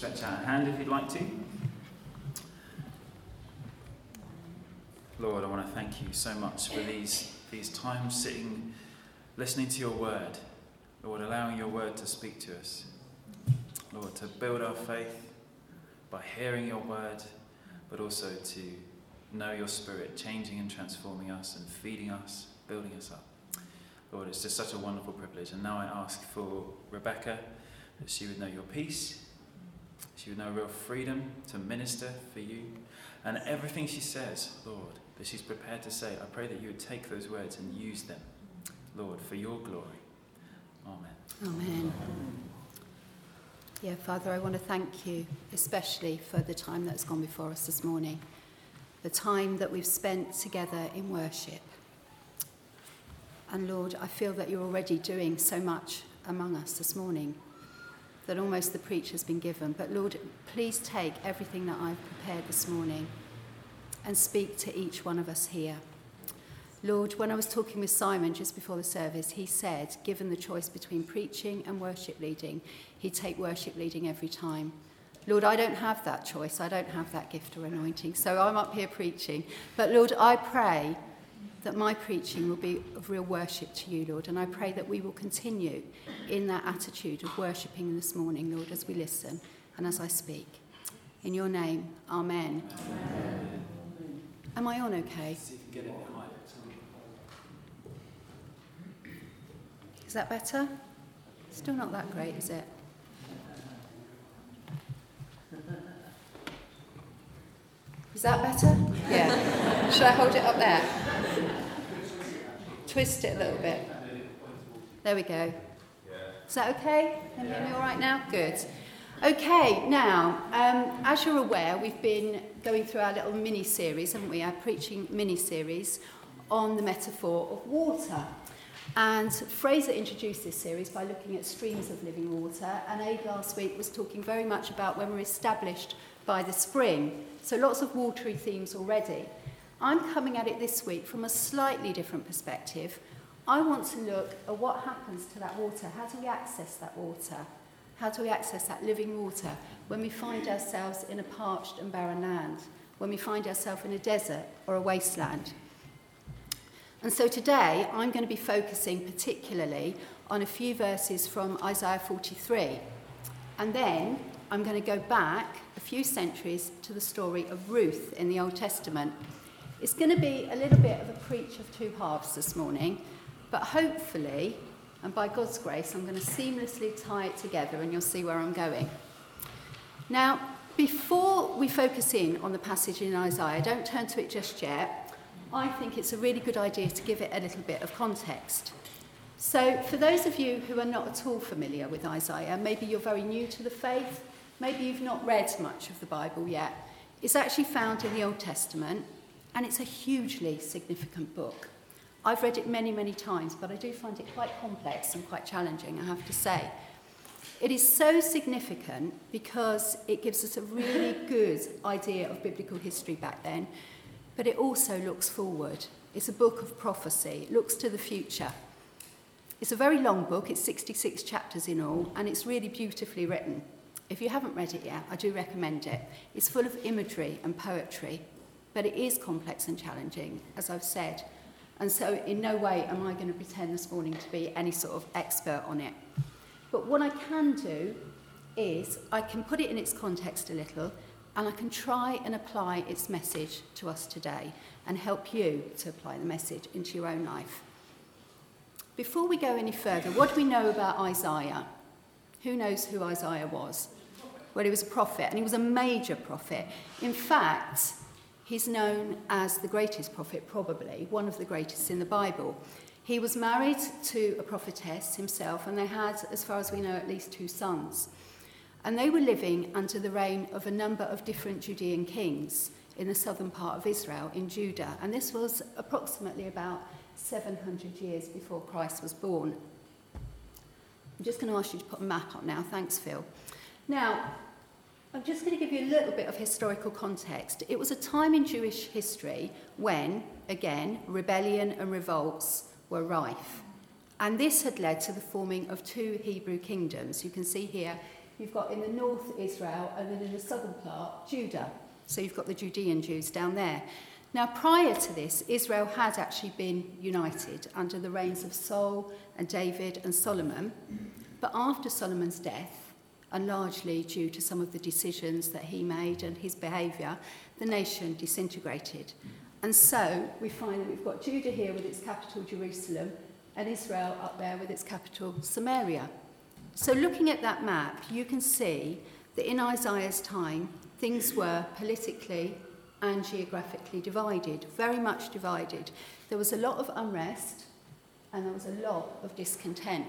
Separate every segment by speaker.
Speaker 1: stretch out a hand if you'd like to. Lord, I want to thank you so much for these, these times sitting, listening to your word. Lord, allowing your word to speak to us. Lord, to build our faith by hearing your word, but also to know your spirit changing and transforming us and feeding us, building us up. Lord, it's just such a wonderful privilege. And now I ask for Rebecca that she would know your peace, she would know real freedom to minister for you. And everything she says, Lord, that she's prepared to say, I pray that you would take those words and use them, Lord, for your glory. Amen.
Speaker 2: Amen. Yeah, Father, I want to thank you, especially for the time that's gone before us this morning, the time that we've spent together in worship. And Lord, I feel that you're already doing so much among us this morning that almost the preacher's been given. But Lord, please take everything that I've prepared this morning and speak to each one of us here. Lord, when I was talking with Simon just before the service, he said, given the choice between preaching and worship leading, he'd take worship leading every time. Lord, I don't have that choice. I don't have that gift or anointing. So I'm up here preaching. But Lord, I pray that my preaching will be of real worship to you, Lord. And I pray that we will continue in that attitude of worshipping this morning, Lord, as we listen and as I speak. In your name, amen. amen. Am I on okay? Is that better? Still not that great, is it? Is that better? Yeah. Should I hold it up there? Twist it a little bit. There we go. Is that okay? Can you hear me all right now? Good. Okay, now, um, as you're aware, we've been going through our little mini series, haven't we? Our preaching mini series on the metaphor of water. And Fraser introduced this series by looking at streams of living water, and Aid last week was talking very much about when we're established by the spring. So lots of watery themes already. I'm coming at it this week from a slightly different perspective. I want to look at what happens to that water. How do we access that water? How do we access that living water when we find ourselves in a parched and barren land? When we find ourselves in a desert or a wasteland? And so today I'm going to be focusing particularly on a few verses from Isaiah 43. And then I'm going to go back a few centuries to the story of Ruth in the Old Testament. It's going to be a little bit of a preach of two halves this morning, but hopefully and by God's grace, I'm going to seamlessly tie it together and you'll see where I'm going. Now, before we focus in on the passage in Isaiah, don't turn to it just yet. I think it's a really good idea to give it a little bit of context. So, for those of you who are not at all familiar with Isaiah, maybe you're very new to the faith, maybe you've not read much of the Bible yet, it's actually found in the Old Testament and it's a hugely significant book. I've read it many, many times, but I do find it quite complex and quite challenging, I have to say. It is so significant because it gives us a really good idea of biblical history back then, but it also looks forward. It's a book of prophecy, it looks to the future. It's a very long book, it's 66 chapters in all, and it's really beautifully written. If you haven't read it yet, I do recommend it. It's full of imagery and poetry, but it is complex and challenging, as I've said. And so in no way am I going to pretend this morning to be any sort of expert on it. But what I can do is I can put it in its context a little and I can try and apply its message to us today and help you to apply the message into your own life. Before we go any further, what do we know about Isaiah? Who knows who Isaiah was? Well, he was a prophet, and he was a major prophet. In fact, He's known as the greatest prophet, probably, one of the greatest in the Bible. He was married to a prophetess himself, and they had, as far as we know, at least two sons. And they were living under the reign of a number of different Judean kings in the southern part of Israel, in Judah. And this was approximately about 700 years before Christ was born. I'm just going to ask you to put a map up now. Thanks, Phil. Now, I'm just going to give you a little bit of historical context. It was a time in Jewish history when, again, rebellion and revolts were rife. And this had led to the forming of two Hebrew kingdoms. You can see here you've got in the north Israel, and then in the southern part, Judah. So you've got the Judean Jews down there. Now, prior to this, Israel had actually been united under the reigns of Saul and David and Solomon. But after Solomon's death, and largely due to some of the decisions that he made and his behaviour, the nation disintegrated. And so we find that we've got Judah here with its capital Jerusalem and Israel up there with its capital Samaria. So looking at that map, you can see that in Isaiah's time, things were politically and geographically divided, very much divided. There was a lot of unrest and there was a lot of discontent.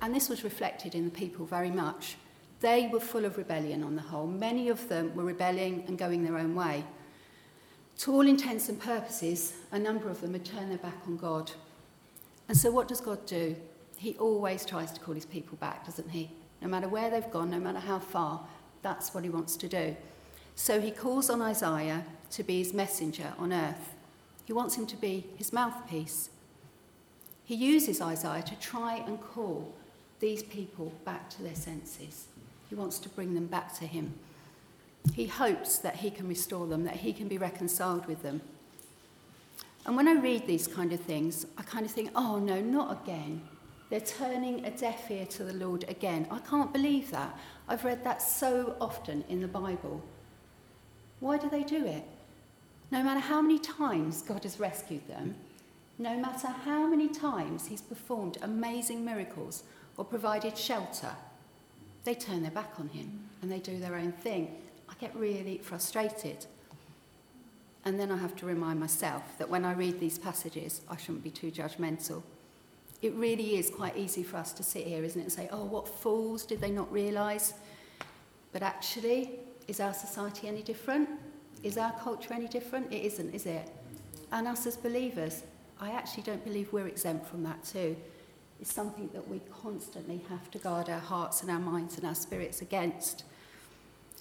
Speaker 2: And this was reflected in the people very much. They were full of rebellion on the whole. Many of them were rebelling and going their own way. To all intents and purposes, a number of them had turned their back on God. And so, what does God do? He always tries to call his people back, doesn't he? No matter where they've gone, no matter how far, that's what he wants to do. So, he calls on Isaiah to be his messenger on earth. He wants him to be his mouthpiece. He uses Isaiah to try and call these people back to their senses. He wants to bring them back to him. He hopes that he can restore them, that he can be reconciled with them. And when I read these kind of things, I kind of think, oh no, not again. They're turning a deaf ear to the Lord again. I can't believe that. I've read that so often in the Bible. Why do they do it? No matter how many times God has rescued them, no matter how many times He's performed amazing miracles or provided shelter, they turn their back on Him and they do their own thing. I get really frustrated. And then I have to remind myself that when I read these passages, I shouldn't be too judgmental. It really is quite easy for us to sit here, isn't it, and say, oh, what fools, did they not realise? But actually, is our society any different? Is our culture any different? It isn't, is it? And us as believers, I actually don't believe we're exempt from that too. It's something that we constantly have to guard our hearts and our minds and our spirits against.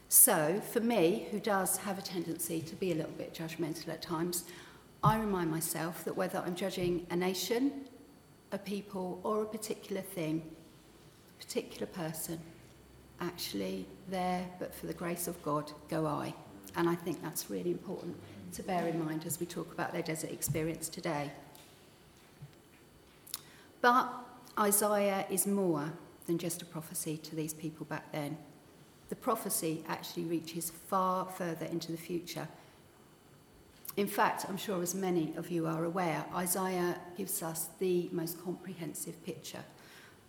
Speaker 2: So, for me, who does have a tendency to be a little bit judgmental at times, I remind myself that whether I'm judging a nation, a people, or a particular thing, a particular person, actually, there, but for the grace of God, go I. And I think that's really important to bear in mind as we talk about their desert experience today. But Isaiah is more than just a prophecy to these people back then the prophecy actually reaches far further into the future. In fact, I'm sure as many of you are aware, Isaiah gives us the most comprehensive picture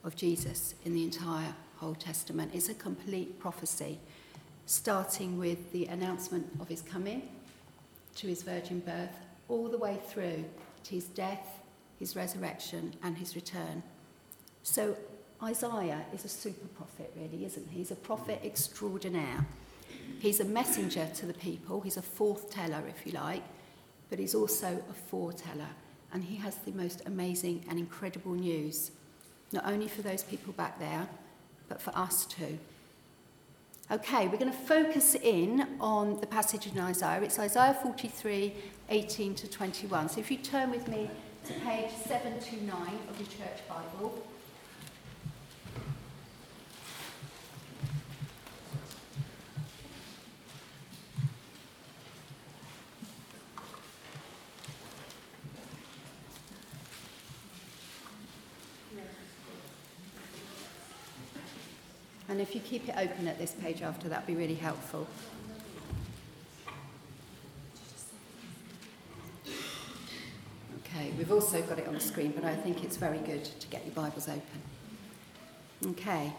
Speaker 2: of Jesus in the entire Old Testament. It's a complete prophecy, starting with the announcement of his coming to his virgin birth, all the way through to his death, his resurrection, and his return. So Isaiah is a super prophet, really, isn't he? He's a prophet extraordinaire. He's a messenger to the people, he's a forth teller, if you like, but he's also a foreteller. And he has the most amazing and incredible news, not only for those people back there, but for us too. Okay, we're going to focus in on the passage in Isaiah. It's Isaiah 43, 18 to 21. So if you turn with me to page 729 of your church Bible. And if you keep it open at this page after, that'd be really helpful. Okay, we've also got it on the screen, but I think it's very good to get your Bibles open. Okay.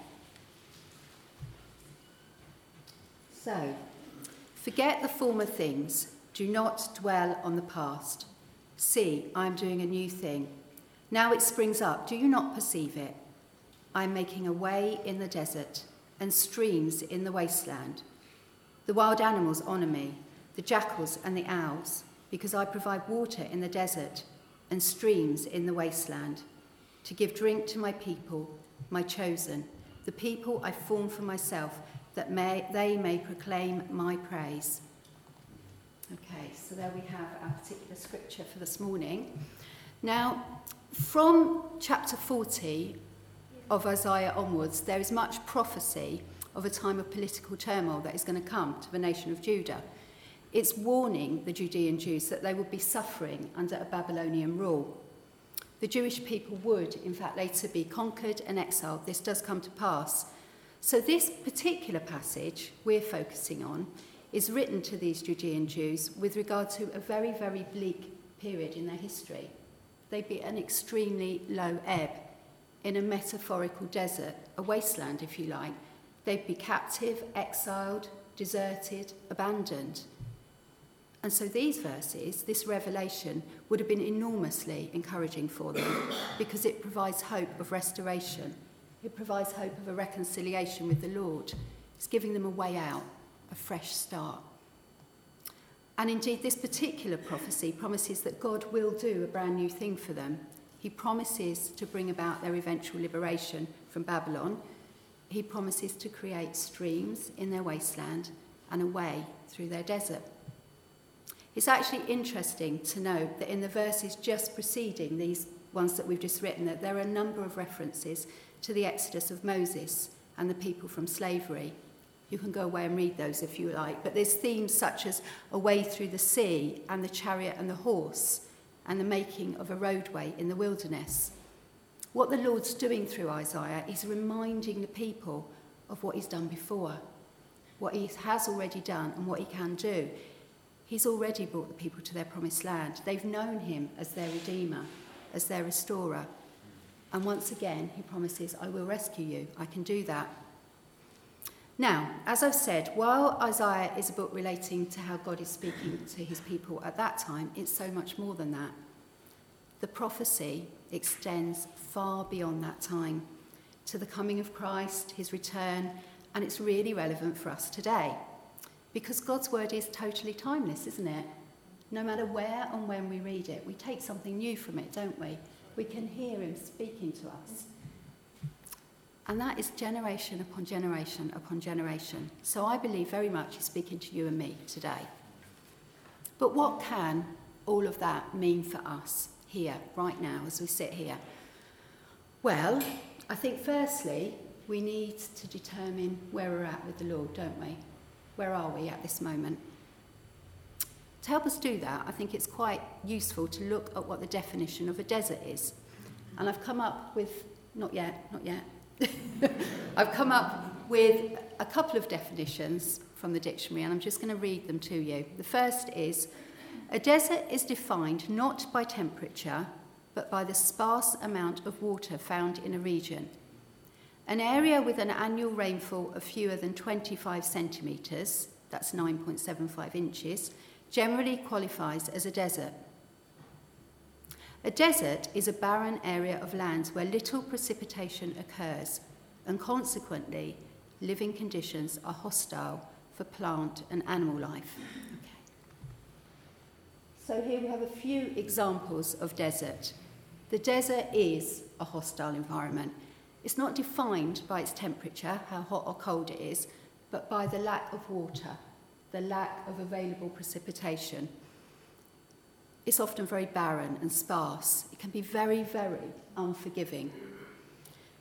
Speaker 2: So, forget the former things. Do not dwell on the past. See, I am doing a new thing. Now it springs up. Do you not perceive it? I am making a way in the desert and streams in the wasteland. The wild animals honour me, the jackals and the owls, because I provide water in the desert and streams in the wasteland, to give drink to my people, my chosen, the people I form for myself, that may, they may proclaim my praise. Okay, so there we have our particular scripture for this morning. Now, from chapter 40, of Isaiah onwards, there is much prophecy of a time of political turmoil that is going to come to the nation of Judah. It's warning the Judean Jews that they would be suffering under a Babylonian rule. The Jewish people would, in fact, later be conquered and exiled. This does come to pass. So, this particular passage we're focusing on is written to these Judean Jews with regard to a very, very bleak period in their history. They'd be an extremely low ebb in a metaphorical desert, a wasteland, if you like. They'd be captive, exiled, deserted, abandoned. And so these verses, this revelation, would have been enormously encouraging for them because it provides hope of restoration. It provides hope of a reconciliation with the Lord. It's giving them a way out, a fresh start. And indeed, this particular prophecy promises that God will do a brand new thing for them. He promises to bring about their eventual liberation from Babylon. He promises to create streams in their wasteland and a way through their desert. It's actually interesting to note that in the verses just preceding these ones that we've just written, that there are a number of references to the exodus of Moses and the people from slavery. You can go away and read those if you like, but there's themes such as a way through the sea and the chariot and the horse and the making of a roadway in the wilderness. What the Lord's doing through Isaiah is reminding the people of what he's done before, what he has already done and what he can do. He's already brought the people to their promised land. They've known him as their Redeemer, as their Restorer. And once again, he promises, I will rescue you. I can do that. Now, as I've said, while Isaiah is a book relating to how God is speaking to his people at that time, it's so much more than that. The prophecy extends far beyond that time to the coming of Christ, his return, and it's really relevant for us today. Because God's word is totally timeless, isn't it? No matter where and when we read it, we take something new from it, don't we? We can hear him speaking to us. And that is generation upon generation upon generation. So I believe very much he's speaking to you and me today. But what can all of that mean for us here, right now, as we sit here? Well, I think firstly, we need to determine where we're at with the Lord, don't we? Where are we at this moment? To help us do that, I think it's quite useful to look at what the definition of a desert is. And I've come up with, not yet, not yet, I've come up with a couple of definitions from the dictionary, and I'm just going to read them to you. The first is a desert is defined not by temperature, but by the sparse amount of water found in a region. An area with an annual rainfall of fewer than 25 centimetres, that's 9.75 inches, generally qualifies as a desert. A desert is a barren area of lands where little precipitation occurs, and consequently, living conditions are hostile for plant and animal life. Okay. So, here we have a few examples of desert. The desert is a hostile environment. It's not defined by its temperature, how hot or cold it is, but by the lack of water, the lack of available precipitation. It's often very barren and sparse. It can be very, very unforgiving.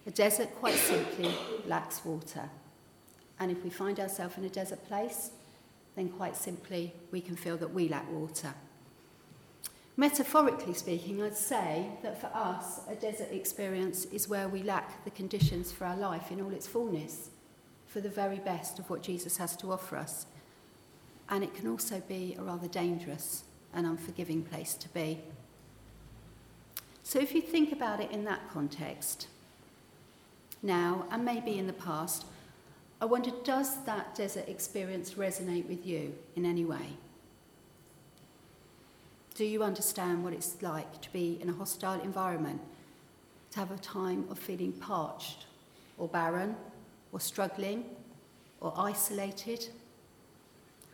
Speaker 2: A desert, quite simply, lacks water. And if we find ourselves in a desert place, then quite simply, we can feel that we lack water. Metaphorically speaking, I'd say that for us, a desert experience is where we lack the conditions for our life in all its fullness, for the very best of what Jesus has to offer us. And it can also be a rather dangerous and unforgiving place to be. So, if you think about it in that context, now and maybe in the past, I wonder does that desert experience resonate with you in any way? Do you understand what it's like to be in a hostile environment? To have a time of feeling parched or barren or struggling or isolated?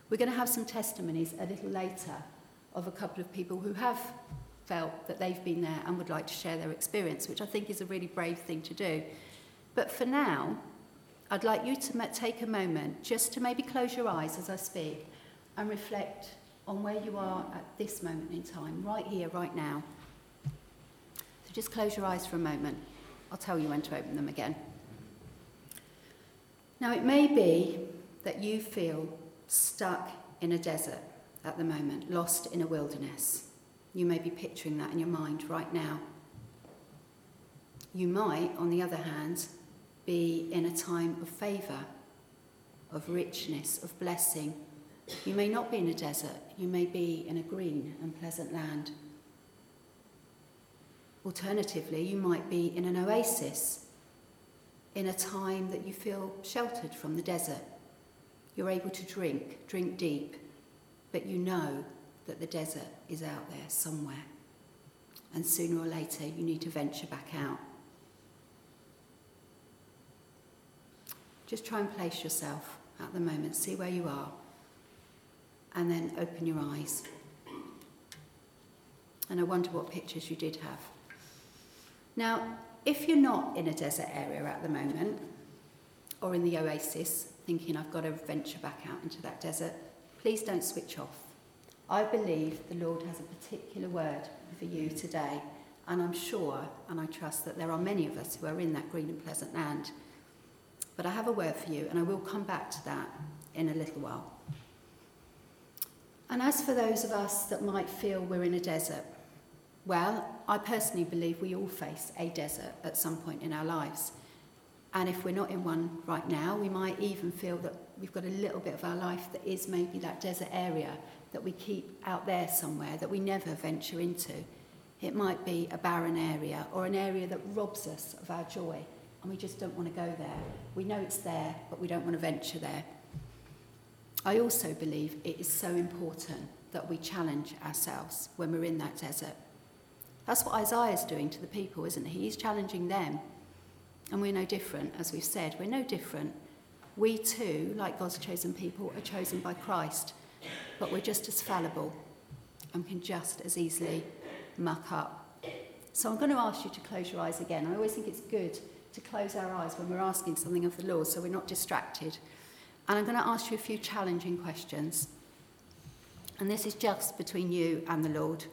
Speaker 2: We're going to have some testimonies a little later of a couple of people who have felt that they've been there and would like to share their experience, which I think is a really brave thing to do. But for now, I'd like you to take a moment just to maybe close your eyes as I speak and reflect on where you are at this moment in time, right here, right now. So just close your eyes for a moment. I'll tell you when to open them again. Now, it may be that you feel stuck in a desert at the moment, lost in a wilderness. You may be picturing that in your mind right now. You might, on the other hand, be in a time of favour, of richness, of blessing. You may not be in a desert, you may be in a green and pleasant land. Alternatively, you might be in an oasis, in a time that you feel sheltered from the desert. You're able to drink, drink deep, but you know that the desert is out there somewhere. And sooner or later, you need to venture back out. Just try and place yourself at the moment, see where you are, and then open your eyes. And I wonder what pictures you did have. Now, if you're not in a desert area at the moment, or in the oasis, thinking I've got to venture back out into that desert, please don't switch off. I believe the Lord has a particular word for you today, and I'm sure and I trust that there are many of us who are in that green and pleasant land. But I have a word for you, and I will come back to that in a little while. And as for those of us that might feel we're in a desert, well, I personally believe we all face a desert at some point in our lives. And if we're not in one right now, we might even feel that we've got a little bit of our life that is maybe that desert area that we keep out there somewhere that we never venture into. It might be a barren area or an area that robs us of our joy and we just don't want to go there. We know it's there, but we don't want to venture there. I also believe it is so important that we challenge ourselves when we're in that desert. That's what Isaiah is doing to the people, isn't he? He's challenging them. And we're no different, as we've said. We're no different. We too, like God's chosen people, are chosen by Christ. But we're just as fallible and can just as easily muck up. So I'm going to ask you to close your eyes again. I always think it's good to close our eyes when we're asking something of the Lord so we're not distracted. And I'm going to ask you a few challenging questions. And this is just between you and the Lord.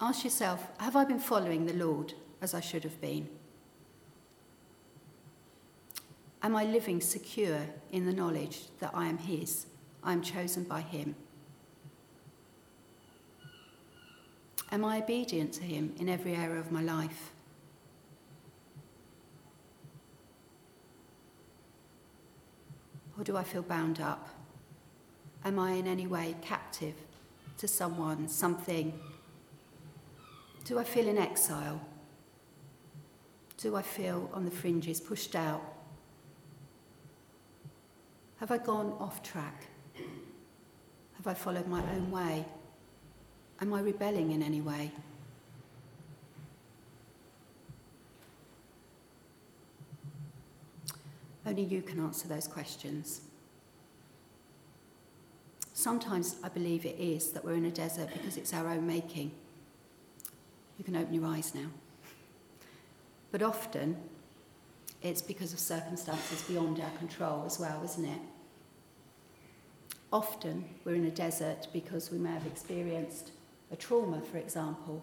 Speaker 2: Ask yourself Have I been following the Lord as I should have been? Am I living secure in the knowledge that I am His? I am chosen by Him. Am I obedient to Him in every area of my life? Or do I feel bound up? Am I in any way captive to someone, something do I feel in exile? Do I feel on the fringes, pushed out? Have I gone off track? Have I followed my own way? Am I rebelling in any way? Only you can answer those questions. Sometimes I believe it is that we're in a desert because it's our own making. You can open your eyes now. But often, it's because of circumstances beyond our control as well, isn't it? Often, we're in a desert because we may have experienced a trauma, for example,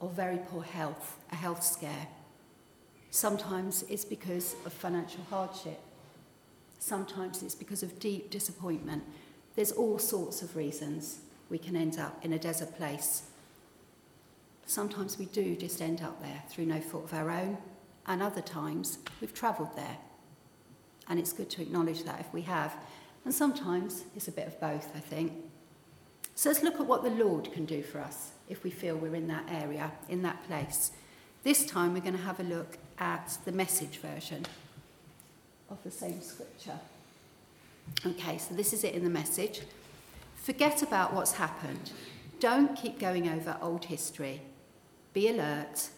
Speaker 2: or very poor health, a health scare. Sometimes it's because of financial hardship. Sometimes it's because of deep disappointment. There's all sorts of reasons we can end up in a desert place sometimes we do just end up there through no fault of our own, and other times we've travelled there. And it's good to acknowledge that if we have. And sometimes it's a bit of both, I think. So let's look at what the Lord can do for us if we feel we're in that area, in that place. This time we're going to have a look at the message version of the same scripture. Okay, so this is it in the message. Forget about what's happened. Don't keep going over old history. Be alert,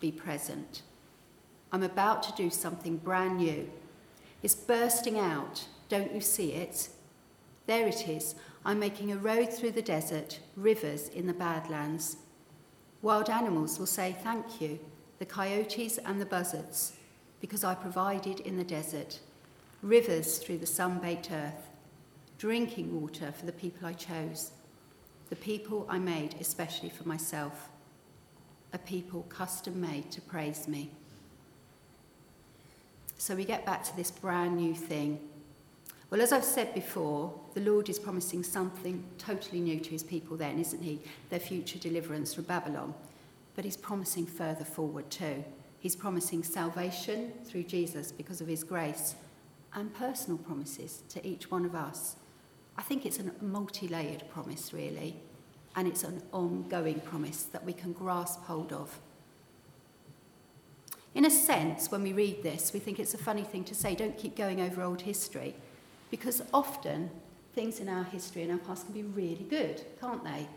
Speaker 2: be present. I'm about to do something brand new. It's bursting out. Don't you see it? There it is. I'm making a road through the desert, rivers in the Badlands. Wild animals will say thank you, the coyotes and the buzzards, because I provided in the desert rivers through the sun baked earth, drinking water for the people I chose, the people I made especially for myself a people custom made to praise me. So we get back to this brand new thing. Well, as I've said before, the Lord is promising something totally new to his people then, isn't he? Their future deliverance from Babylon. But he's promising further forward too. He's promising salvation through Jesus because of his grace and personal promises to each one of us. I think it's a multi layered promise, really, and it's an ongoing promise that we can grasp hold of. In a sense, when we read this, we think it's a funny thing to say, don't keep going over old history, because often things in our history and our past can be really good, can't they?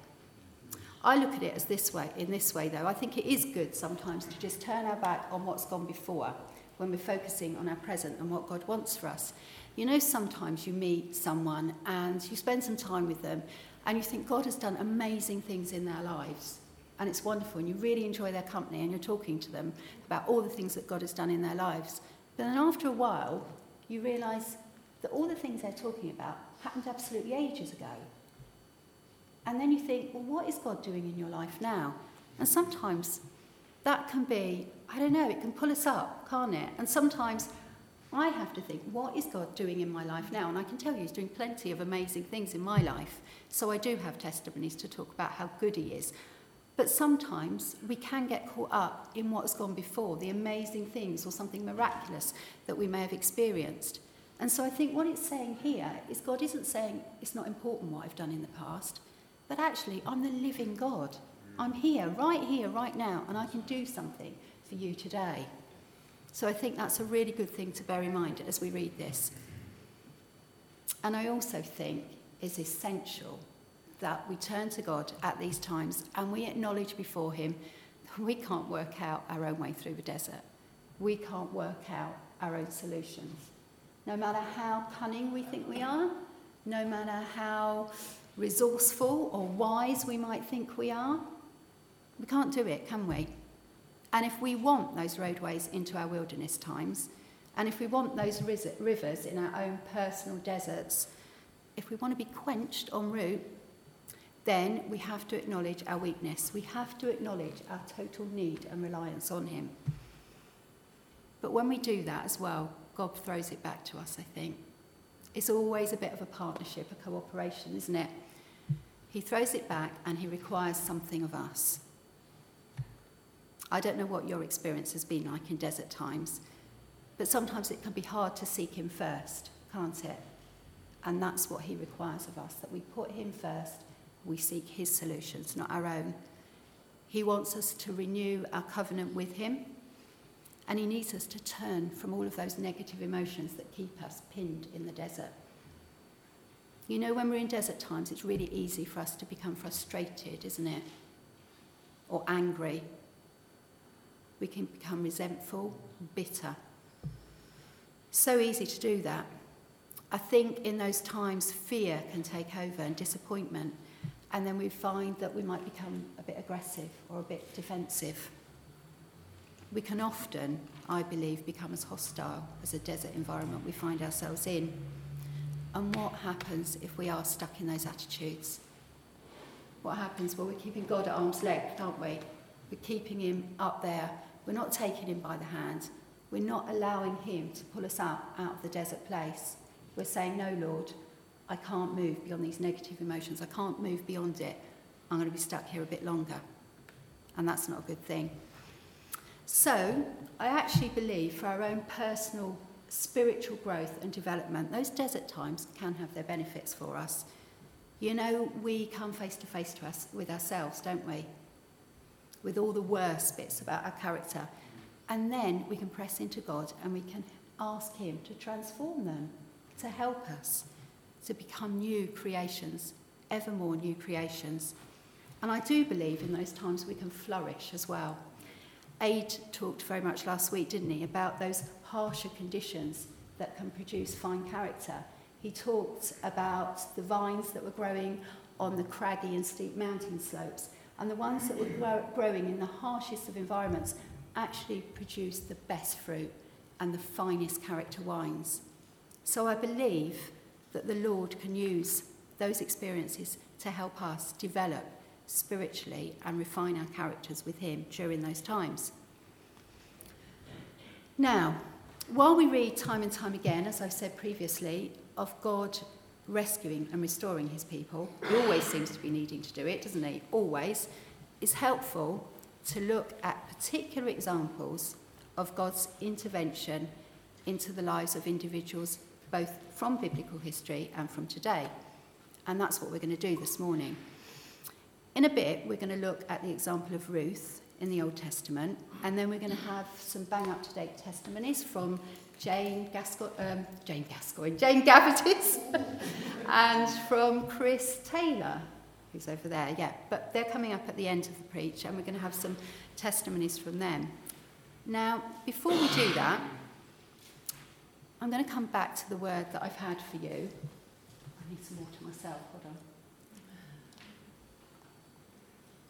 Speaker 2: I look at it as this way, in this way though. I think it is good sometimes to just turn our back on what's gone before when we're focusing on our present and what God wants for us. You know, sometimes you meet someone and you spend some time with them and you think God has done amazing things in their lives and it's wonderful and you really enjoy their company and you're talking to them about all the things that God has done in their lives. But then after a while, you realise that all the things they're talking about happened absolutely ages ago. And then you think, well, what is God doing in your life now? And sometimes that can be, I don't know, it can pull us up, can't it? And sometimes I have to think, what is God doing in my life now? And I can tell you, He's doing plenty of amazing things in my life. So I do have testimonies to talk about how good He is. But sometimes we can get caught up in what has gone before, the amazing things or something miraculous that we may have experienced. And so I think what it's saying here is God isn't saying it's not important what I've done in the past, but actually I'm the living God. I'm here, right here, right now, and I can do something for you today. So I think that's a really good thing to bear in mind as we read this. And I also think it's essential that we turn to God at these times and we acknowledge before Him we can't work out our own way through the desert. We can't work out our own solutions. No matter how cunning we think we are, no matter how resourceful or wise we might think we are, we can't do it, can we? And if we want those roadways into our wilderness times, and if we want those rivers in our own personal deserts, if we want to be quenched en route, then we have to acknowledge our weakness. We have to acknowledge our total need and reliance on Him. But when we do that as well, God throws it back to us, I think. It's always a bit of a partnership, a cooperation, isn't it? He throws it back and He requires something of us. I don't know what your experience has been like in desert times, but sometimes it can be hard to seek Him first, can't it? And that's what He requires of us that we put Him first we seek his solutions, not our own. He wants us to renew our covenant with him, and he needs us to turn from all of those negative emotions that keep us pinned in the desert. You know, when we're in desert times, it's really easy for us to become frustrated, isn't it? Or angry. We can become resentful, bitter. So easy to do that. I think in those times, fear can take over and disappointment and then we find that we might become a bit aggressive or a bit defensive. We can often, I believe, become as hostile as a desert environment we find ourselves in. And what happens if we are stuck in those attitudes? What happens? Well, we're keeping God at arm's length, aren't we? We're keeping him up there. We're not taking him by the hand. We're not allowing him to pull us out, out of the desert place. We're saying, No, Lord, I can't move beyond these negative emotions. I can't move beyond it. I'm going to be stuck here a bit longer. And that's not a good thing. So, I actually believe for our own personal spiritual growth and development, those desert times can have their benefits for us. You know, we come face to face to us with ourselves, don't we? With all the worst bits about our character. And then we can press into God and we can ask Him to transform them, to help us to become new creations, ever more new creations. And I do believe in those times we can flourish as well. Aid talked very much last week, didn't he, about those harsher conditions that can produce fine character. He talked about the vines that were growing on the craggy and steep mountain slopes, and the ones that were grow- growing in the harshest of environments actually produced the best fruit and the finest character wines. So I believe that the Lord can use those experiences to help us develop spiritually and refine our characters with Him during those times. Now, while we read time and time again, as I've said previously, of God rescuing and restoring his people, he always seems to be needing to do it, doesn't he? Always. It's helpful to look at particular examples of God's intervention into the lives of individuals, both from biblical history and from today. And that's what we're going to do this morning. In a bit, we're going to look at the example of Ruth in the Old Testament, and then we're going to have some bang up to date testimonies from Jane Gascoigne, um, Jane Gascoigne, Jane Gavatis, and from Chris Taylor, who's over there. Yeah, but they're coming up at the end of the preach, and we're going to have some testimonies from them. Now, before we do that, I'm going to come back to the word that I've had for you. I need some water myself. Hold on.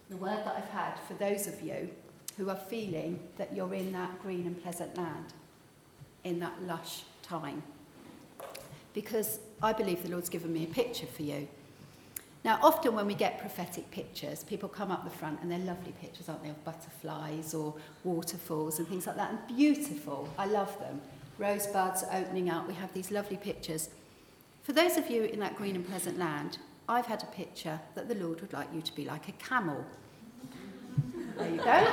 Speaker 2: The word that I've had for those of you who are feeling that you're in that green and pleasant land, in that lush time. Because I believe the Lord's given me a picture for you. Now, often when we get prophetic pictures, people come up the front and they're lovely pictures, aren't they, of butterflies or waterfalls and things like that. And beautiful. I love them. Rosebuds opening up. We have these lovely pictures. For those of you in that green and pleasant land, I've had a picture that the Lord would like you to be like a camel. There you go.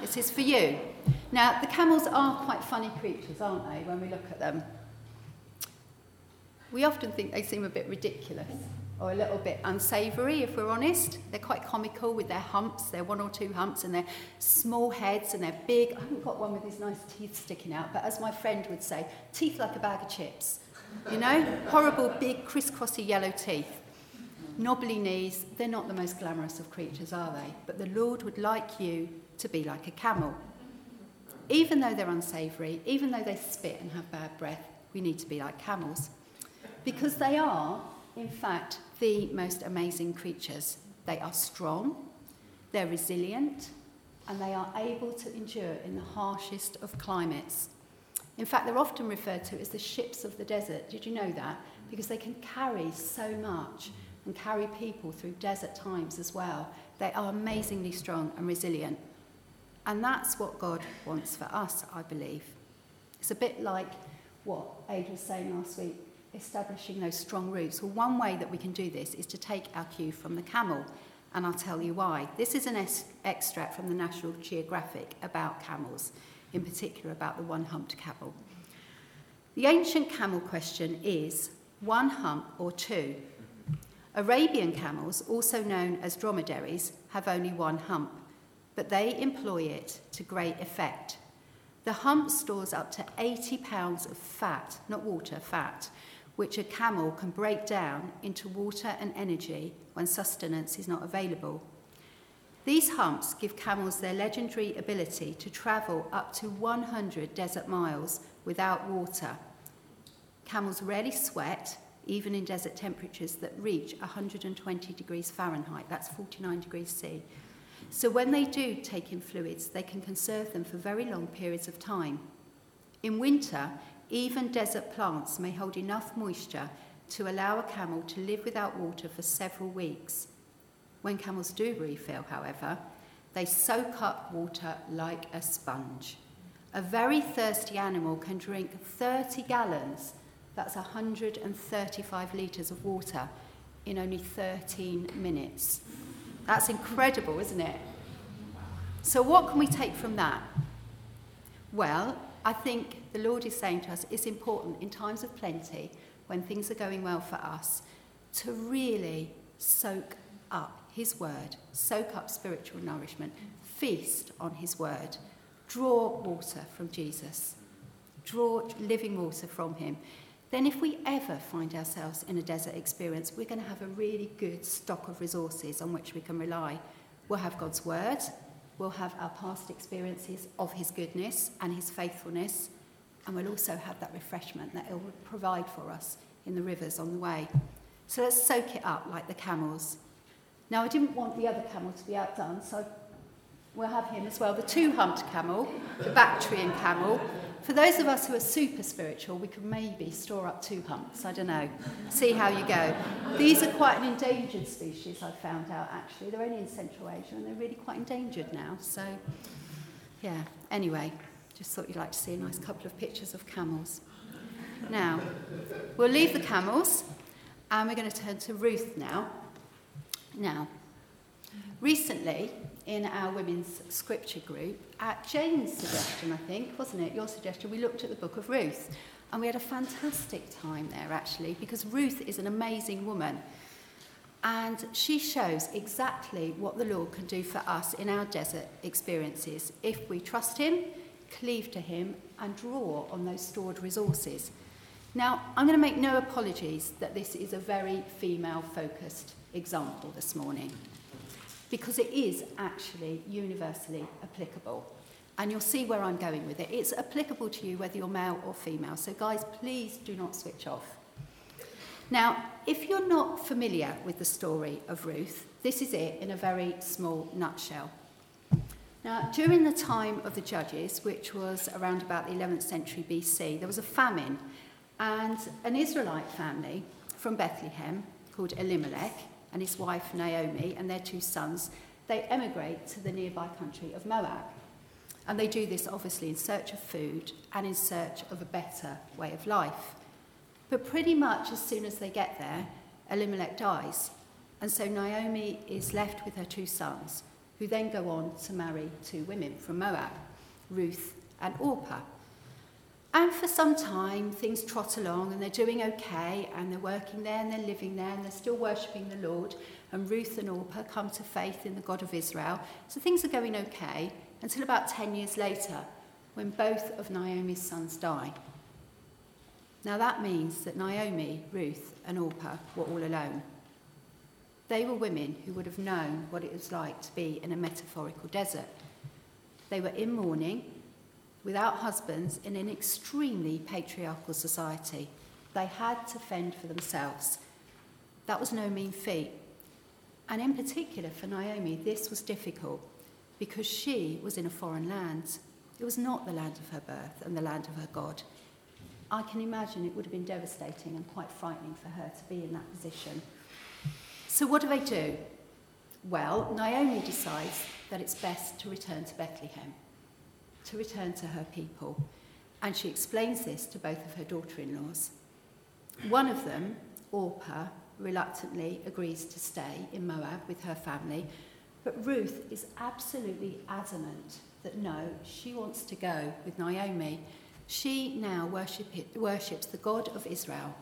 Speaker 2: This is for you. Now, the camels are quite funny creatures, aren't they, when we look at them? We often think they seem a bit ridiculous or a little bit unsavoury, if we're honest. They're quite comical with their humps, their one or two humps, and their small heads, and they're big. I haven't got one with these nice teeth sticking out, but as my friend would say, teeth like a bag of chips. You know, horrible, big, crisscrossy yellow teeth knobbly knees, they're not the most glamorous of creatures, are they? But the Lord would like you to be like a camel. Even though they're unsavoury, even though they spit and have bad breath, we need to be like camels. Because they are, in fact, the most amazing creatures. They are strong, they're resilient, and they are able to endure in the harshest of climates. In fact, they're often referred to as the ships of the desert. Did you know that? Because they can carry so much and carry people through desert times as well. They are amazingly strong and resilient. And that's what God wants for us, I believe. It's a bit like what Aid was saying last week, establishing those strong roots. Well, one way that we can do this is to take our cue from the camel, and I'll tell you why. This is an es- extract from the National Geographic about camels, in particular about the one humped camel. The ancient camel question is one hump or two? Arabian camels, also known as dromedaries, have only one hump, but they employ it to great effect. The hump stores up to 80 pounds of fat, not water, fat, which a camel can break down into water and energy when sustenance is not available. These humps give camels their legendary ability to travel up to 100 desert miles without water. Camels rarely sweat even in desert temperatures that reach 120 degrees Fahrenheit, that's 49 degrees C. So when they do take in fluids, they can conserve them for very long periods of time. In winter, even desert plants may hold enough moisture to allow a camel to live without water for several weeks. When camels do refill, however, they soak up water like a sponge. A very thirsty animal can drink 30 gallons that's 135 litres of water in only 13 minutes. That's incredible, isn't it? So, what can we take from that? Well, I think the Lord is saying to us it's important in times of plenty, when things are going well for us, to really soak up His word, soak up spiritual nourishment, feast on His word, draw water from Jesus, draw living water from Him then if we ever find ourselves in a desert experience, we're going to have a really good stock of resources on which we can rely. We'll have God's word, we'll have our past experiences of his goodness and his faithfulness, and we'll also have that refreshment that he'll provide for us in the rivers on the way. So let's soak it up like the camels. Now, I didn't want the other camel to be outdone, so we'll have him as well. The two humped camel, the Bactrian camel, For those of us who are super spiritual, we could maybe store up two humps. I don't know. See how you go. These are quite an endangered species, I've found out actually. They're only in Central Asia and they're really quite endangered now. So, yeah, anyway, just thought you'd like to see a nice couple of pictures of camels. Now, we'll leave the camels and we're going to turn to Ruth now. Now, recently, in our women's scripture group, at Jane's suggestion, I think, wasn't it? Your suggestion, we looked at the book of Ruth. And we had a fantastic time there, actually, because Ruth is an amazing woman. And she shows exactly what the Lord can do for us in our desert experiences if we trust Him, cleave to Him, and draw on those stored resources. Now, I'm going to make no apologies that this is a very female focused example this morning because it is actually universally applicable. And you'll see where I'm going with it. It's applicable to you whether you're male or female. So, guys, please do not switch off. Now, if you're not familiar with the story of Ruth, this is it in a very small nutshell. Now, during the time of the Judges, which was around about the 11th century BC, there was a famine, and an Israelite family from Bethlehem called Elimelech and his wife Naomi and their two sons, they emigrate to the nearby country of Moab. And they do this obviously in search of food and in search of a better way of life. But pretty much as soon as they get there, Elimelech dies. And so Naomi is left with her two sons, who then go on to marry two women from Moab, Ruth and Orpah. And for some time, things trot along and they're doing okay and they're working there and they're living there and they're still worshipping the Lord. And Ruth and Orpah come to faith in the God of Israel. So things are going okay until about 10 years later when both of Naomi's sons die. Now that means that Naomi, Ruth, and Orpah were all alone. They were women who would have known what it was like to be in a metaphorical desert. They were in mourning without husbands in an extremely patriarchal society. They had to fend for themselves. That was no mean feat. And in particular for Naomi, this was difficult because she was in a foreign land. It was not the land of her birth and the land of her God. I can imagine it would have been devastating and quite frightening for her to be in that position. So, what do they do? Well, Naomi decides that it's best to return to Bethlehem to return to her people, and she explains this to both of her daughter in laws. One of them, Orpah, reluctantly agrees to stay in Moab with her family, but Ruth is absolutely adamant that no, she wants to go with Naomi. She now worship it, worships the God of Israel.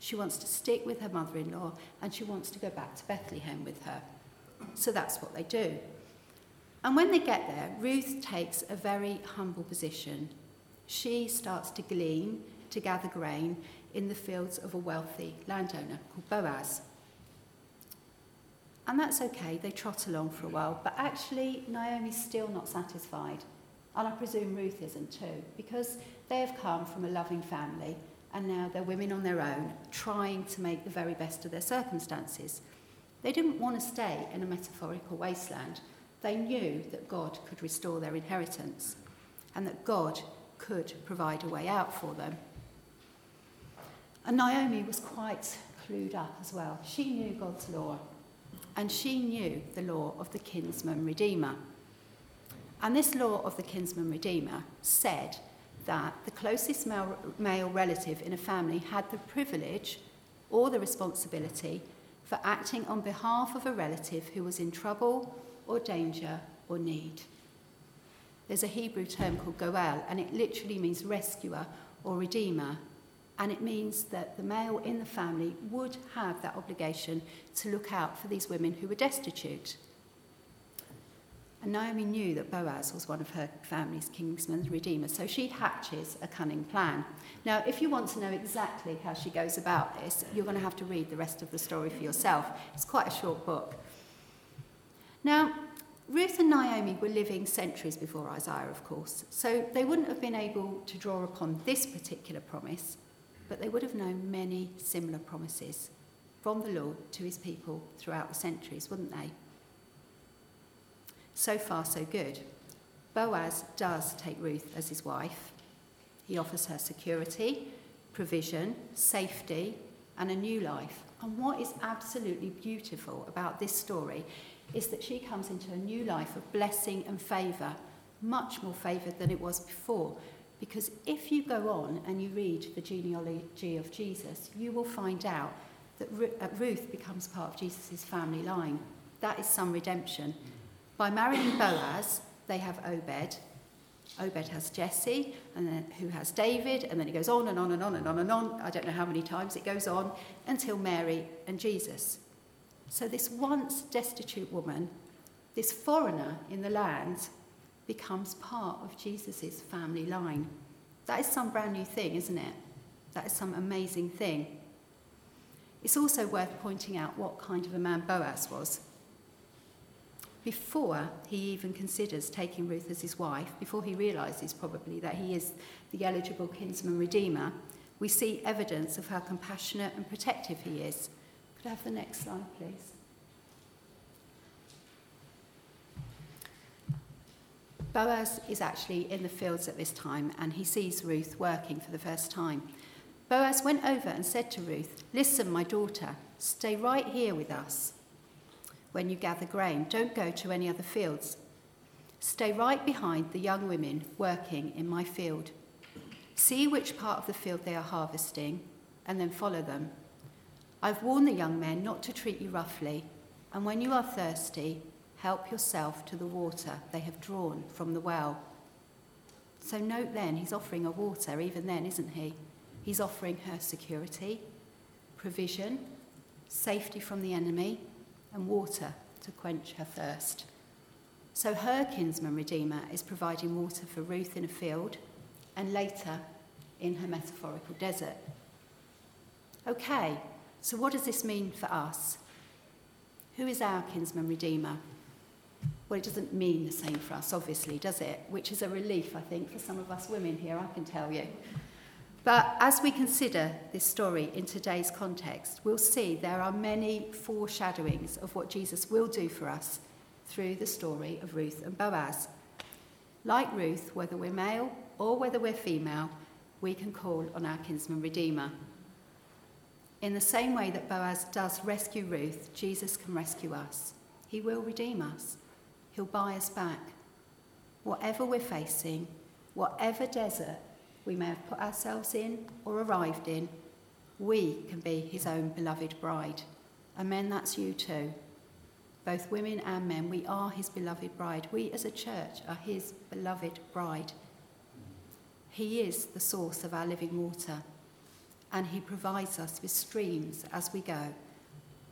Speaker 2: She wants to stick with her mother in law and she wants to go back to Bethlehem with her. So that's what they do. And when they get there, Ruth takes a very humble position. She starts to glean, to gather grain in the fields of a wealthy landowner called Boaz. And that's okay, they trot along for a while, but actually, Naomi's still not satisfied. And I presume Ruth isn't too, because they have come from a loving family and now they're women on their own, trying to make the very best of their circumstances. They didn't want to stay in a metaphorical wasteland they knew that God could restore their inheritance and that God could provide a way out for them. And Naomi was quite clued up as well. She knew God's law and she knew the law of the kinsman redeemer. And this law of the kinsman redeemer said that the closest male, male relative in a family had the privilege or the responsibility for acting on behalf of a relative who was in trouble or danger or need. There's a Hebrew term called goel, and it literally means rescuer or redeemer. And it means that the male in the family would have that obligation to look out for these women who were destitute. And Naomi knew that Boaz was one of her family's kinsmen redeemers, so she hatches a cunning plan. Now, if you want to know exactly how she goes about this, you're going to have to read the rest of the story for yourself. It's quite a short book. Now, Ruth and Naomi were living centuries before Isaiah, of course, so they wouldn't have been able to draw upon this particular promise, but they would have known many similar promises from the Lord to his people throughout the centuries, wouldn't they? So far, so good. Boaz does take Ruth as his wife. He offers her security, provision, safety, and a new life. And what is absolutely beautiful about this story is that she comes into a new life of blessing and favour, much more favoured than it was before. Because if you go on and you read the genealogy of Jesus, you will find out that uh, Ruth becomes part of Jesus' family line. That is some redemption. By marrying Boaz, they have Obed. Obed has Jesse, and then who has David, and then it goes on and on and on and on and on. I don't know how many times it goes on until Mary and Jesus. So, this once destitute woman, this foreigner in the land, becomes part of Jesus' family line. That is some brand new thing, isn't it? That is some amazing thing. It's also worth pointing out what kind of a man Boaz was. Before he even considers taking Ruth as his wife, before he realizes probably that he is the eligible kinsman redeemer, we see evidence of how compassionate and protective he is. Could I have the next slide, please? Boaz is actually in the fields at this time and he sees Ruth working for the first time. Boaz went over and said to Ruth, Listen, my daughter, stay right here with us. When you gather grain, don't go to any other fields. Stay right behind the young women working in my field. See which part of the field they are harvesting and then follow them. I've warned the young men not to treat you roughly, and when you are thirsty, help yourself to the water they have drawn from the well. So note then, he's offering a water, even then, isn't he? He's offering her security, provision, safety from the enemy, and water to quench her thirst. So her kinsman redeemer is providing water for Ruth in a field and later in her metaphorical desert. Okay, so what does this mean for us? Who is our kinsman redeemer? Well, it doesn't mean the same for us, obviously, does it? Which is a relief, I think, for some of us women here, I can tell you. But as we consider this story in today's context, we'll see there are many foreshadowings of what Jesus will do for us through the story of Ruth and Boaz. Like Ruth, whether we're male or whether we're female, we can call on our kinsman redeemer. In the same way that Boaz does rescue Ruth, Jesus can rescue us. He will redeem us. He'll buy us back. Whatever we're facing, whatever desert we may have put ourselves in or arrived in, we can be his own beloved bride. And men, that's you too. Both women and men, we are his beloved bride. We as a church are his beloved bride. He is the source of our living water, and he provides us with streams as we go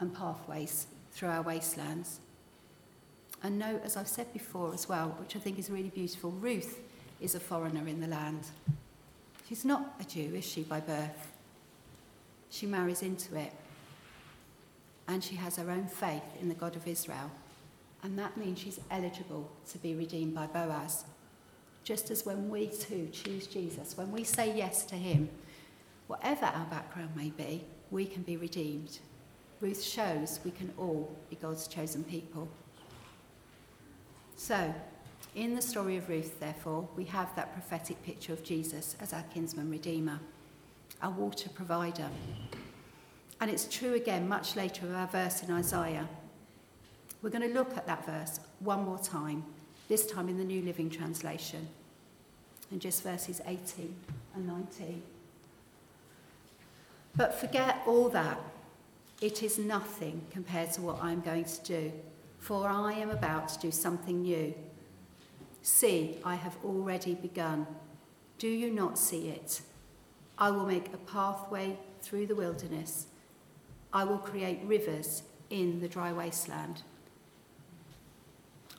Speaker 2: and pathways through our wastelands. And note, as I've said before as well, which I think is really beautiful, Ruth is a foreigner in the land. She's not a Jew, is she, by birth? She marries into it. And she has her own faith in the God of Israel. And that means she's eligible to be redeemed by Boaz. Just as when we too choose Jesus, when we say yes to him, whatever our background may be, we can be redeemed. Ruth shows we can all be God's chosen people. So, in the story of Ruth, therefore, we have that prophetic picture of Jesus as our kinsman redeemer, our water provider. And it's true again much later of our verse in Isaiah. We're going to look at that verse one more time, this time in the New Living Translation, and just verses 18 and 19. But forget all that. It is nothing compared to what I'm going to do, for I am about to do something new. See, I have already begun. Do you not see it? I will make a pathway through the wilderness. I will create rivers in the dry wasteland.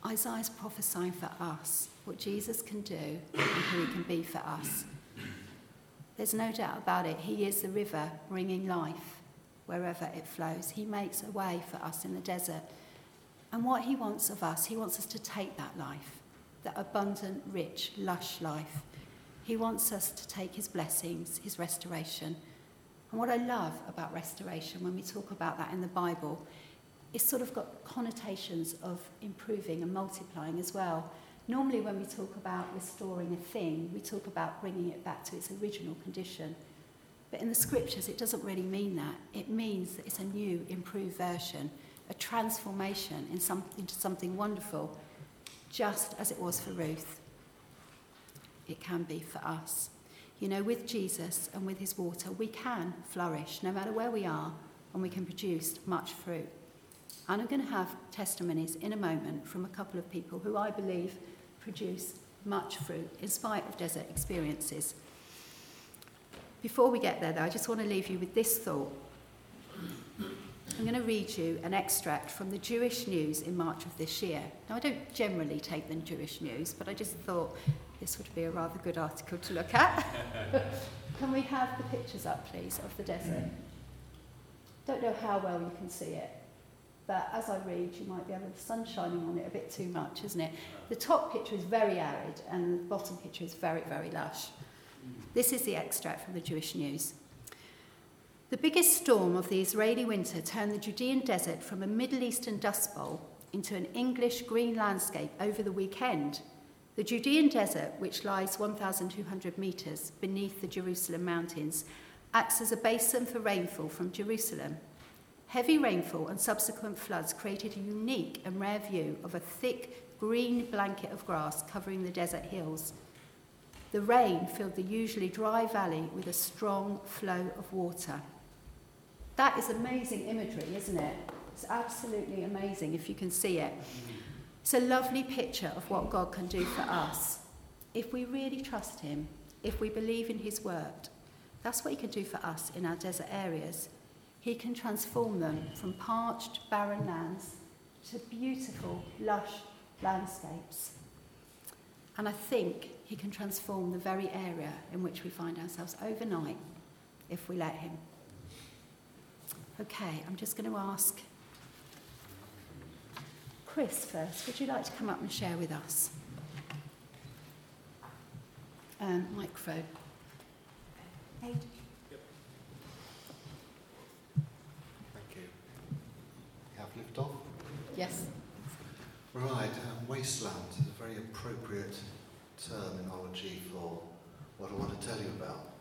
Speaker 2: Isaiah's prophesying for us what Jesus can do and who he can be for us. There's no doubt about it. He is the river bringing life wherever it flows. He makes a way for us in the desert. And what he wants of us, he wants us to take that life that abundant, rich, lush life. He wants us to take his blessings, his restoration. And what I love about restoration, when we talk about that in the Bible, it's sort of got connotations of improving and multiplying as well. Normally, when we talk about restoring a thing, we talk about bringing it back to its original condition. But in the scriptures, it doesn't really mean that. It means that it's a new, improved version, a transformation in some, into something wonderful, just as it was for Ruth. It can be for us. You know, with Jesus and with his water, we can flourish no matter where we are, and we can produce much fruit. And I'm going to have testimonies in a moment from a couple of people who I believe produce much fruit in spite of desert experiences. Before we get there, though, I just want to leave you with this thought. I'm going to read you an extract from the Jewish news in March of this year. Now, I don't generally take the Jewish news, but I just thought this would be a rather good article to look at. can we have the pictures up, please, of the desert? Don't know how well you can see it, but as I read, you might be able the sun shining on it a bit too much, isn't it? The top picture is very arid, and the bottom picture is very, very lush. This is the extract from the Jewish News. The biggest storm of the Israeli winter turned the Judean desert from a Middle Eastern dust bowl into an English green landscape over the weekend. The Judean desert, which lies 1,200 metres beneath the Jerusalem mountains, acts as a basin for rainfall from Jerusalem. Heavy rainfall and subsequent floods created a unique and rare view of a thick green blanket of grass covering the desert hills. The rain filled the usually dry valley with a strong flow of water. That is amazing imagery, isn't it? It's absolutely amazing if you can see it. It's a lovely picture of what God can do for us. If we really trust Him, if we believe in His word, that's what He can do for us in our desert areas. He can transform them from parched, barren lands to beautiful, lush landscapes. And I think He can transform the very area in which we find ourselves overnight if we let Him. Okay, I'm just going to ask Chris first. Would you like to come up and share with us? Um, microphone.
Speaker 3: Yep. Thank you. You have lift off?
Speaker 2: Yes.
Speaker 3: Right, um, wasteland is a very appropriate terminology for what I want to tell you about.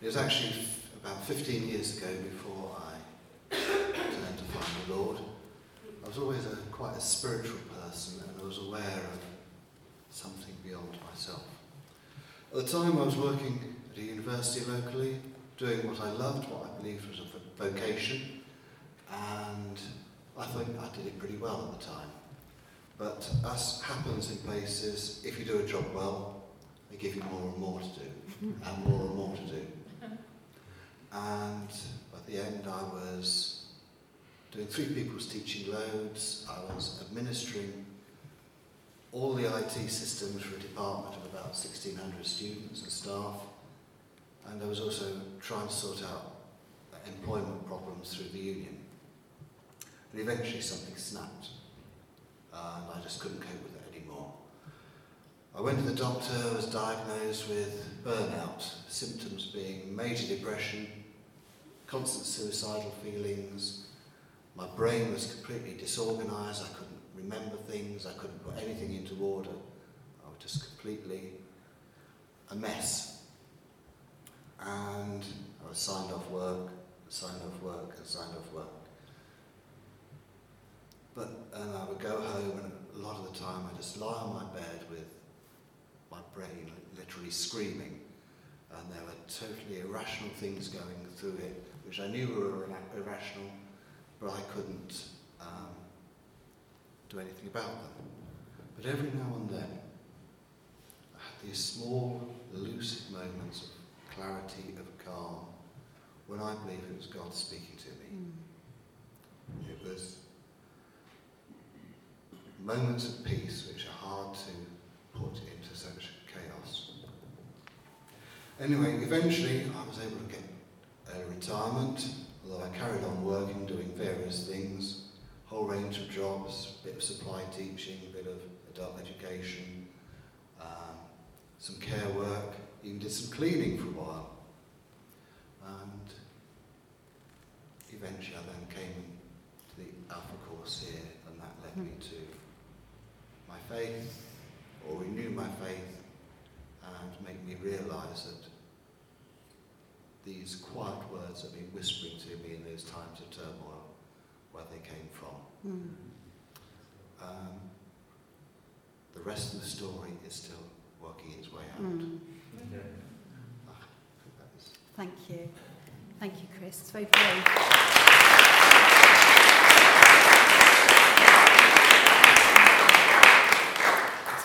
Speaker 3: It was actually f- about 15 years ago before I turned to find the Lord. I was always a, quite a spiritual person and I was aware of something beyond myself. At the time I was working at a university locally, doing what I loved, what I believed was a vocation, and I think I did it pretty well at the time. But as happens in places, if you do a job well, they give you more and more to do, and more and more to do. And at the end, I was doing three people's teaching loads. I was administering all the IT systems for a department of about 1,600 students and staff. And I was also trying to sort out employment problems through the union. And eventually something snapped. And I just couldn't cope with it anymore. I went to the doctor, was diagnosed with burnout, symptoms being major depression, constant suicidal feelings. My brain was completely disorganized. I couldn't remember things. I couldn't put anything into order. I was just completely a mess. And I was signed off work, signed off work, and signed off work. But and I would go home, and a lot of the time I just lie on my bed with my brain literally screaming, and there were totally irrational things going through it which I knew were irrational, but I couldn't um, do anything about them. But every now and then, I had these small, lucid moments of clarity, of calm, when I believe it was God speaking to me. Mm. It was moments of peace which are hard to put into such chaos. Anyway, eventually I was able to get a retirement, although I carried on working, doing various things, whole range of jobs, a bit of supply teaching, a bit of adult education, um, some care work, even did some cleaning for a while. And eventually I then came to the Alpha course here, and that led me to faith, or renew my faith and make me realise that these quiet words have been whispering to me in those times of turmoil where they came from. Mm. Um, the rest of the story is still working its way out. Mm. Yeah.
Speaker 2: Thank you. Thank you, Chris. It's very brave.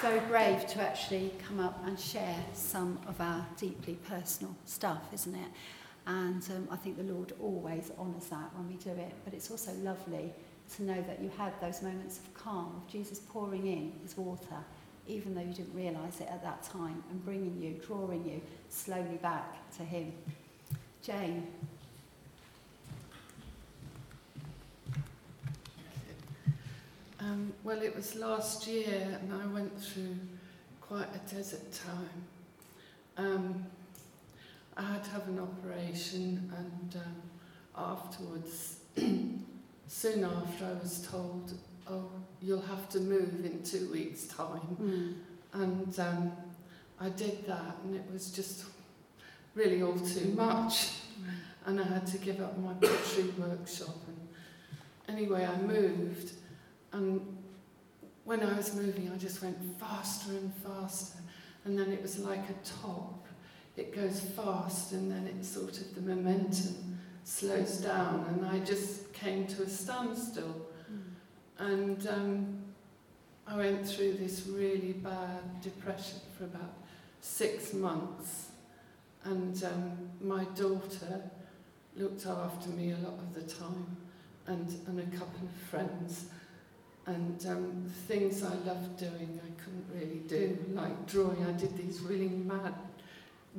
Speaker 2: Very brave to actually come up and share some of our deeply personal stuff, isn't it? And um, I think the Lord always honours that when we do it. But it's also lovely to know that you had those moments of calm, of Jesus pouring in his water, even though you didn't realise it at that time, and bringing you, drawing you slowly back to him. Jane.
Speaker 4: Um, well, it was last year, and I went through quite a desert time. Um, I had to have an operation, and um, afterwards, soon after, I was told, "Oh, you'll have to move in two weeks' time." Mm. And um, I did that, and it was just really all too much. And I had to give up my pottery workshop. And anyway, I moved, and when I was moving, I just went faster and faster. And then it was like a top. It goes fast, and then it sort of the momentum slows down, and I just came to a standstill. Mm. And um, I went through this really bad depression for about six months. And um, my daughter looked after me a lot of the time, and, and a couple of friends. And um, things I loved doing, I couldn't really do, like drawing. I did these really mad,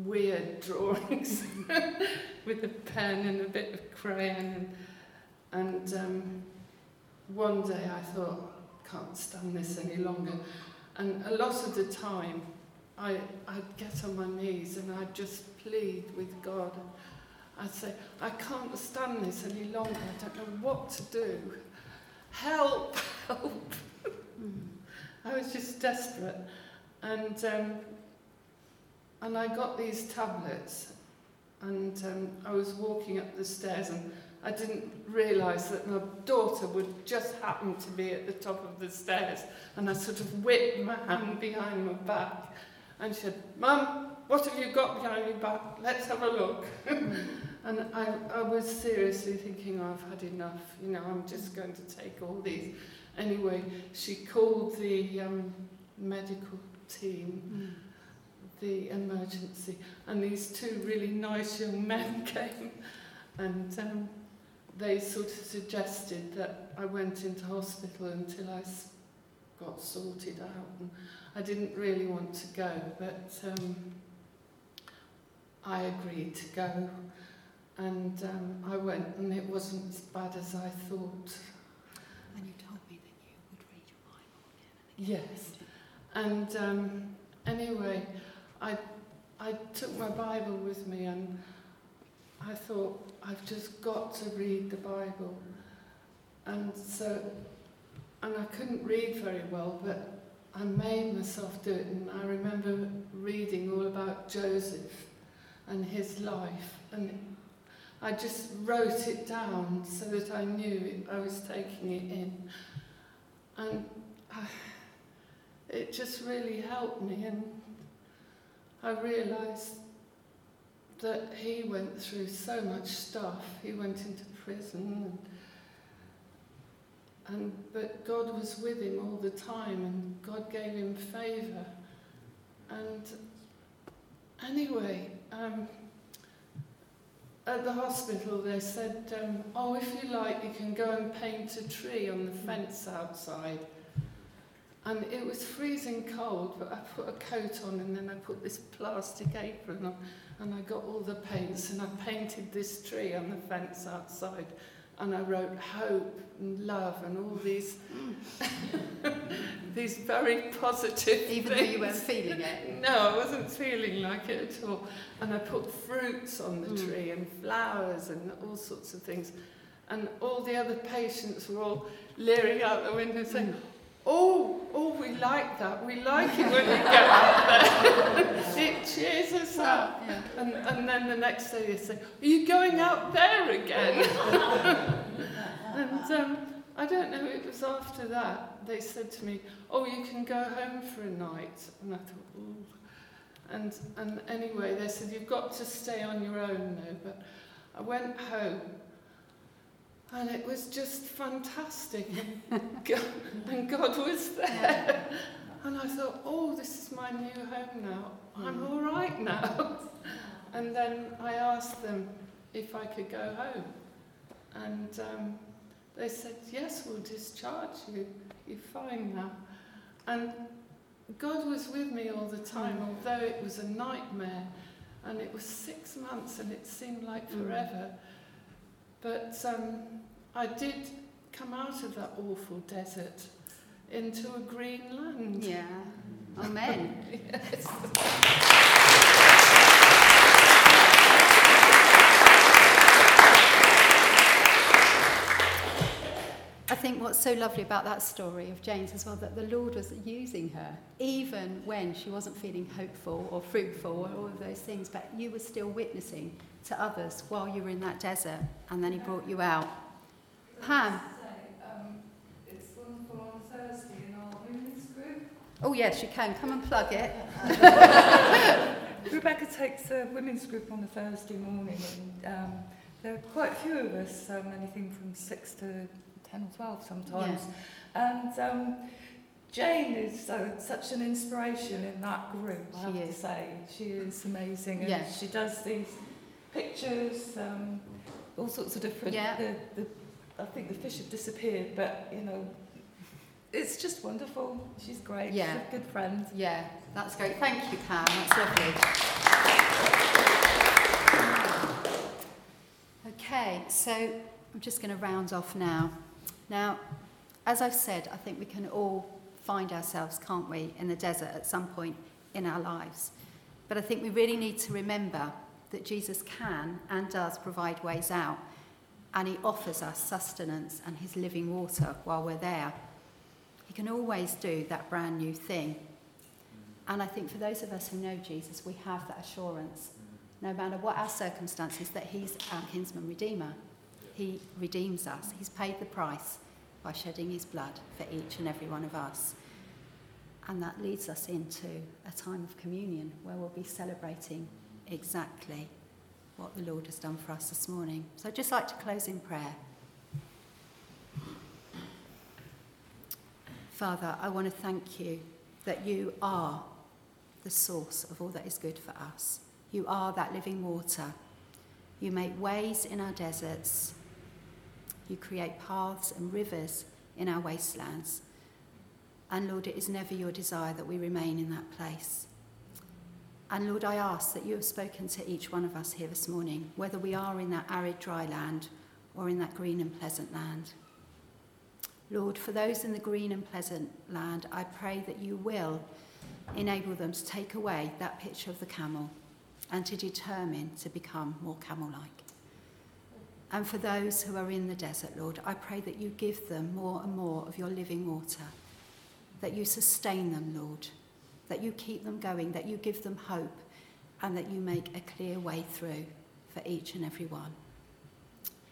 Speaker 4: weird drawings with a pen and a bit of crayon. And, and um, one day I thought, can't stand this any longer. And a lot of the time, I, I'd get on my knees and I'd just plead with God. I'd say, I can't stand this any longer. I don't know what to do. help, help. I was just desperate. And, um, and I got these tablets and um, I was walking up the stairs and I didn't realise that my daughter would just happen to be at the top of the stairs and I sort of whipped my hand behind my back and she said, Mum, what have you got behind your back? Let's have a look. And I, I was seriously thinking, oh, I've had enough, you know, I'm just going to take all these. Anyway, she called the um, medical team, mm. the emergency, and these two really nice young men came and um, they sort of suggested that I went into hospital until I got sorted out. And I didn't really want to go, but um, I agreed to go. And um, I went, and it wasn't as bad as I thought.
Speaker 2: And you told me that you would read your
Speaker 4: Bible again and again. Yes. And um, anyway, I, I took my Bible with me and I thought, I've just got to read the Bible. And so, and I couldn't read very well, but I made myself do it, and I remember reading all about Joseph and his life, and I just wrote it down so that I knew I was taking it in. And I, it just really helped me, and I realised that he went through so much stuff. He went into prison and and but God was with him all the time, and God gave him favour. And anyway, um, at the hospital they said, um, oh, if you like, you can go and paint a tree on the fence outside. And it was freezing cold, but I put a coat on and then I put this plastic apron on and I got all the paints and I painted this tree on the fence outside. And I wrote hope and love and all these these very positive
Speaker 2: Even
Speaker 4: things.
Speaker 2: though you weren't feeling it?
Speaker 4: No, I wasn't feeling like it at all. And I put fruits on the mm. tree and flowers and all sorts of things. And all the other patients were all leering out the window saying, Oh, oh, we like that. We like it when we get up there. it cheers us up. Yeah. And, and then the next day they say, Are you going out there again? and um, I don't know, it was after that they said to me, Oh, you can go home for a night. And I thought, Oh. And, and anyway, they said, You've got to stay on your own though. But I went home and it was just fantastic. and, God, and God was there. And I thought, oh, this is my new home now. I'm all right now. and then I asked them if I could go home. And um, they said, yes, we'll discharge you. You're fine now. And God was with me all the time, although it was a nightmare. And it was six months and it seemed like mm. forever. But um, I did come out of that awful desert into a green land.
Speaker 2: Yeah. Amen. yes. I think what's so lovely about that story of Jane's as well, that the Lord was using her, even when she wasn't feeling hopeful or fruitful or all of those things, but you were still witnessing to others while you were in that desert, and then He brought you out. Pam. Oh, yes, you can. Come and plug it.
Speaker 5: Rebecca takes a women's group on a Thursday morning, and um, there are quite a few of us, um, anything from 6 to 10 or 12 sometimes. And um, Jane is uh, such an inspiration in that group, I have to say. She is amazing. And yes. she does these pictures, um, all sorts of different. Yeah. The, the, I think the fish have disappeared, but you know, it's just wonderful. She's great. Yeah. She's a good friend.
Speaker 2: Yeah, that's great. Thank you, Pam. That's lovely. Okay, so I'm just going to round off now. Now, as I've said, I think we can all find ourselves, can't we, in the desert at some point in our lives. But I think we really need to remember that Jesus can and does provide ways out, and he offers us sustenance and his living water while we're there. He can always do that brand new thing. And I think for those of us who know Jesus, we have that assurance, no matter what our circumstances, that he's our kinsman redeemer. He redeems us, he's paid the price by shedding his blood for each and every one of us. And that leads us into a time of communion where we'll be celebrating exactly what the Lord has done for us this morning. So I'd just like to close in prayer. Father, I want to thank you that you are the source of all that is good for us. You are that living water. You make ways in our deserts. You create paths and rivers in our wastelands. And Lord, it is never your desire that we remain in that place. And Lord, I ask that you have spoken to each one of us here this morning, whether we are in that arid, dry land or in that green and pleasant land. Lord, for those in the green and pleasant land, I pray that you will enable them to take away that picture of the camel and to determine to become more camel like. And for those who are in the desert, Lord, I pray that you give them more and more of your living water, that you sustain them, Lord that you keep them going, that you give them hope, and that you make a clear way through for each and every one.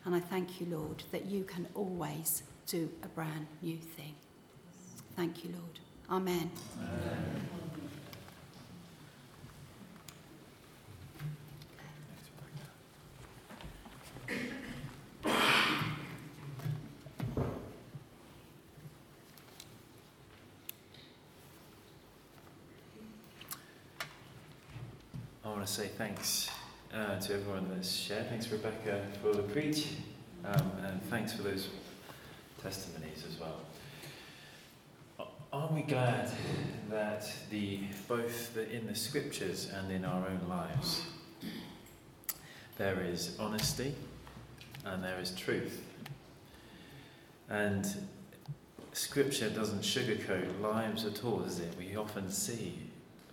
Speaker 2: And I thank you, Lord, that you can always do a brand new thing. Thank you, Lord. Amen. Amen.
Speaker 1: Say thanks uh, to everyone that's shared. Thanks, Rebecca, for the preach, um, and thanks for those testimonies as well. Aren't we glad that the both the, in the scriptures and in our own lives there is honesty and there is truth, and scripture doesn't sugarcoat lives at all, does it? We often see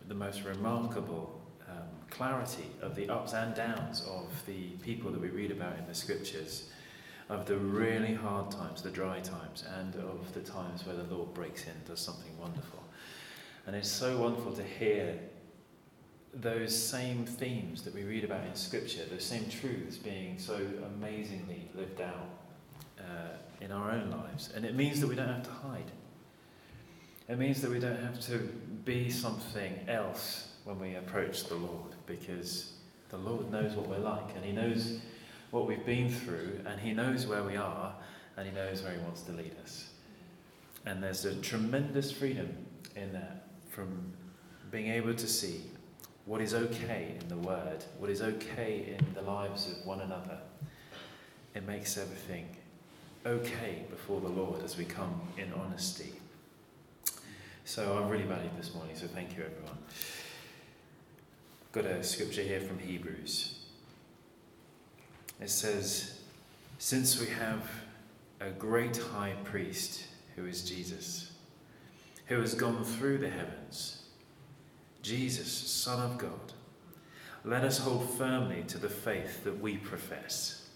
Speaker 1: the most remarkable clarity of the ups and downs of the people that we read about in the scriptures. of the really hard times, the dry times, and of the times where the Lord breaks in, does something wonderful. And it's so wonderful to hear those same themes that we read about in Scripture, those same truths being so amazingly lived out uh, in our own lives. And it means that we don't have to hide. It means that we don't have to be something else when we approach the Lord because the Lord knows what we're like and He knows what we've been through and He knows where we are and He knows where He wants to lead us. And there's a tremendous freedom in that from being able to see what is okay in the Word, what is okay in the lives of one another. It makes everything okay before the Lord as we come in honesty. So I'm really valued this morning, so thank you, everyone. Got a scripture here from Hebrews. It says, Since we have a great high priest who is Jesus, who has gone through the heavens, Jesus, Son of God, let us hold firmly to the faith that we profess.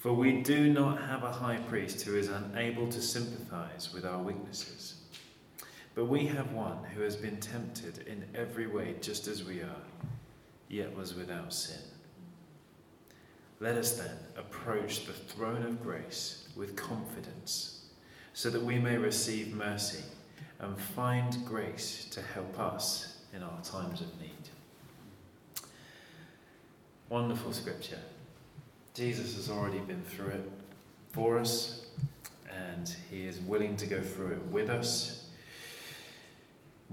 Speaker 1: For we do not have a high priest who is unable to sympathize with our weaknesses, but we have one who has been tempted in every way just as we are, yet was without sin. Let us then approach the throne of grace with confidence, so that we may receive mercy and find grace to help us in our times of need. Wonderful scripture. Jesus has already been through it for us, and he is willing to go through it with us.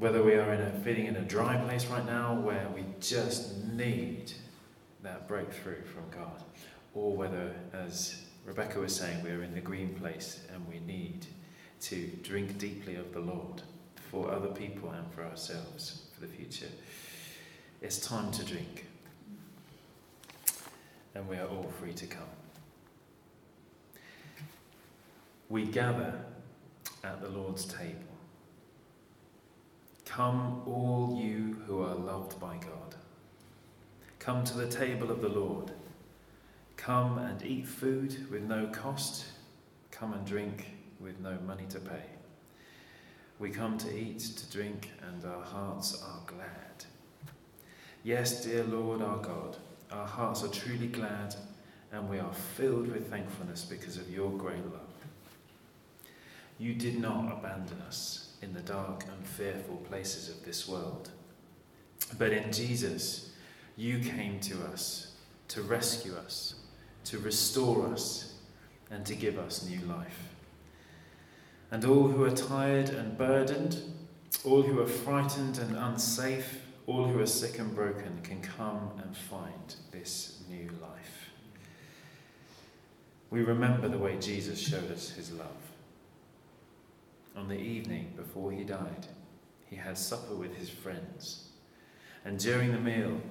Speaker 1: Whether we are in a feeling in a dry place right now where we just need that breakthrough from God, or whether, as Rebecca was saying, we're in the green place and we need to drink deeply of the Lord for other people and for ourselves for the future. It's time to drink and we are all free to come. We gather at the Lord's table. Come, all you who are loved by God. Come to the table of the Lord. Come and eat food with no cost. Come and drink with no money to pay. We come to eat, to drink, and our hearts are glad. Yes, dear Lord our God. Our hearts are truly glad and we are filled with thankfulness because of your great love. You did not abandon us in the dark and fearful places of this world, but in Jesus, you came to us to rescue us, to restore us, and to give us new life. And all who are tired and burdened, all who are frightened and unsafe, all who are sick and broken can come and find this new life. We remember the way Jesus showed us his love. On the evening before he died, he had supper with his friends. And during the meal,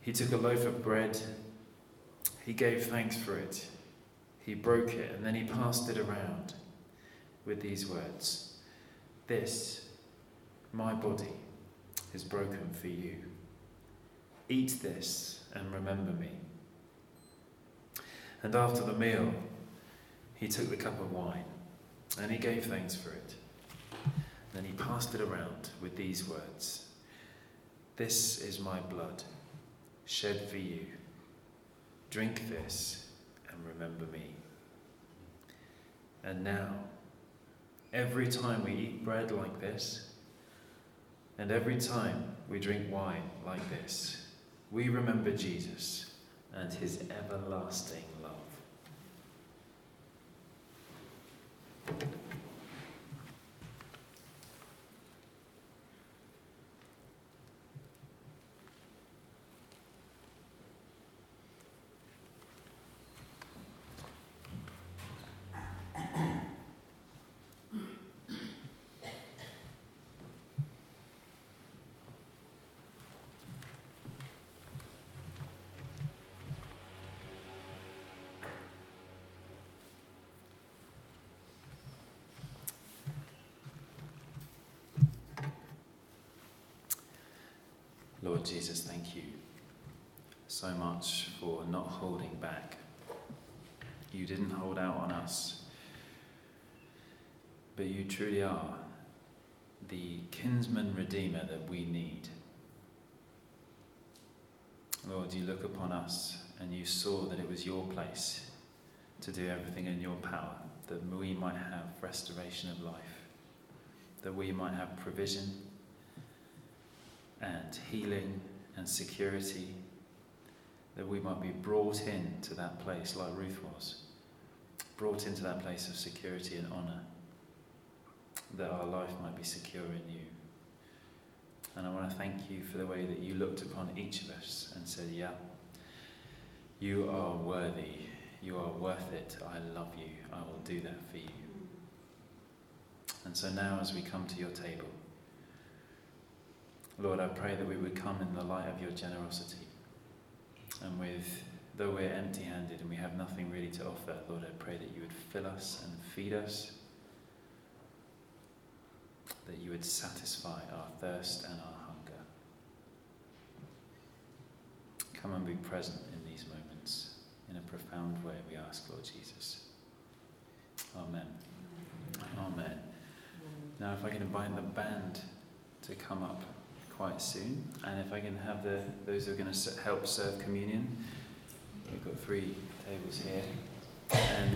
Speaker 1: he took a loaf of bread, he gave thanks for it, he broke it, and then he passed it around with these words This, my body is broken for you. Eat this and remember me. And after the meal, he took the cup of wine and he gave thanks for it. Then he passed it around with these words This is my blood, shed for you. Drink this and remember me. And now, every time we eat bread like this, and every time we drink wine like this, we remember Jesus and his everlasting love. Lord Jesus, thank you so much for not holding back You didn't hold out on us. But you truly are the kinsman redeemer that we need. Lord, you look upon us and you saw that it was your place to do everything in your power, that we might have restoration of life, that we might have provision and healing and security, that we might be brought into that place like Ruth was, brought into that place of security and honour, that our life might be secure in you. And I want to thank you for the way that you looked upon each of us and said, Yeah, you are worthy. You are worth it. I love you. I will do that for you. And so now, as we come to your table, Lord, I pray that we would come in the light of your generosity. And with, though we're empty handed and we have nothing really to offer, Lord, I pray that you would fill us and feed us that you would satisfy our thirst and our hunger. Come and be present in these moments in a profound way, we ask, Lord Jesus. Amen. Amen. Now, if I can invite the band to come up quite soon. And if I can have the those who are going to help serve communion, we've got three tables here. And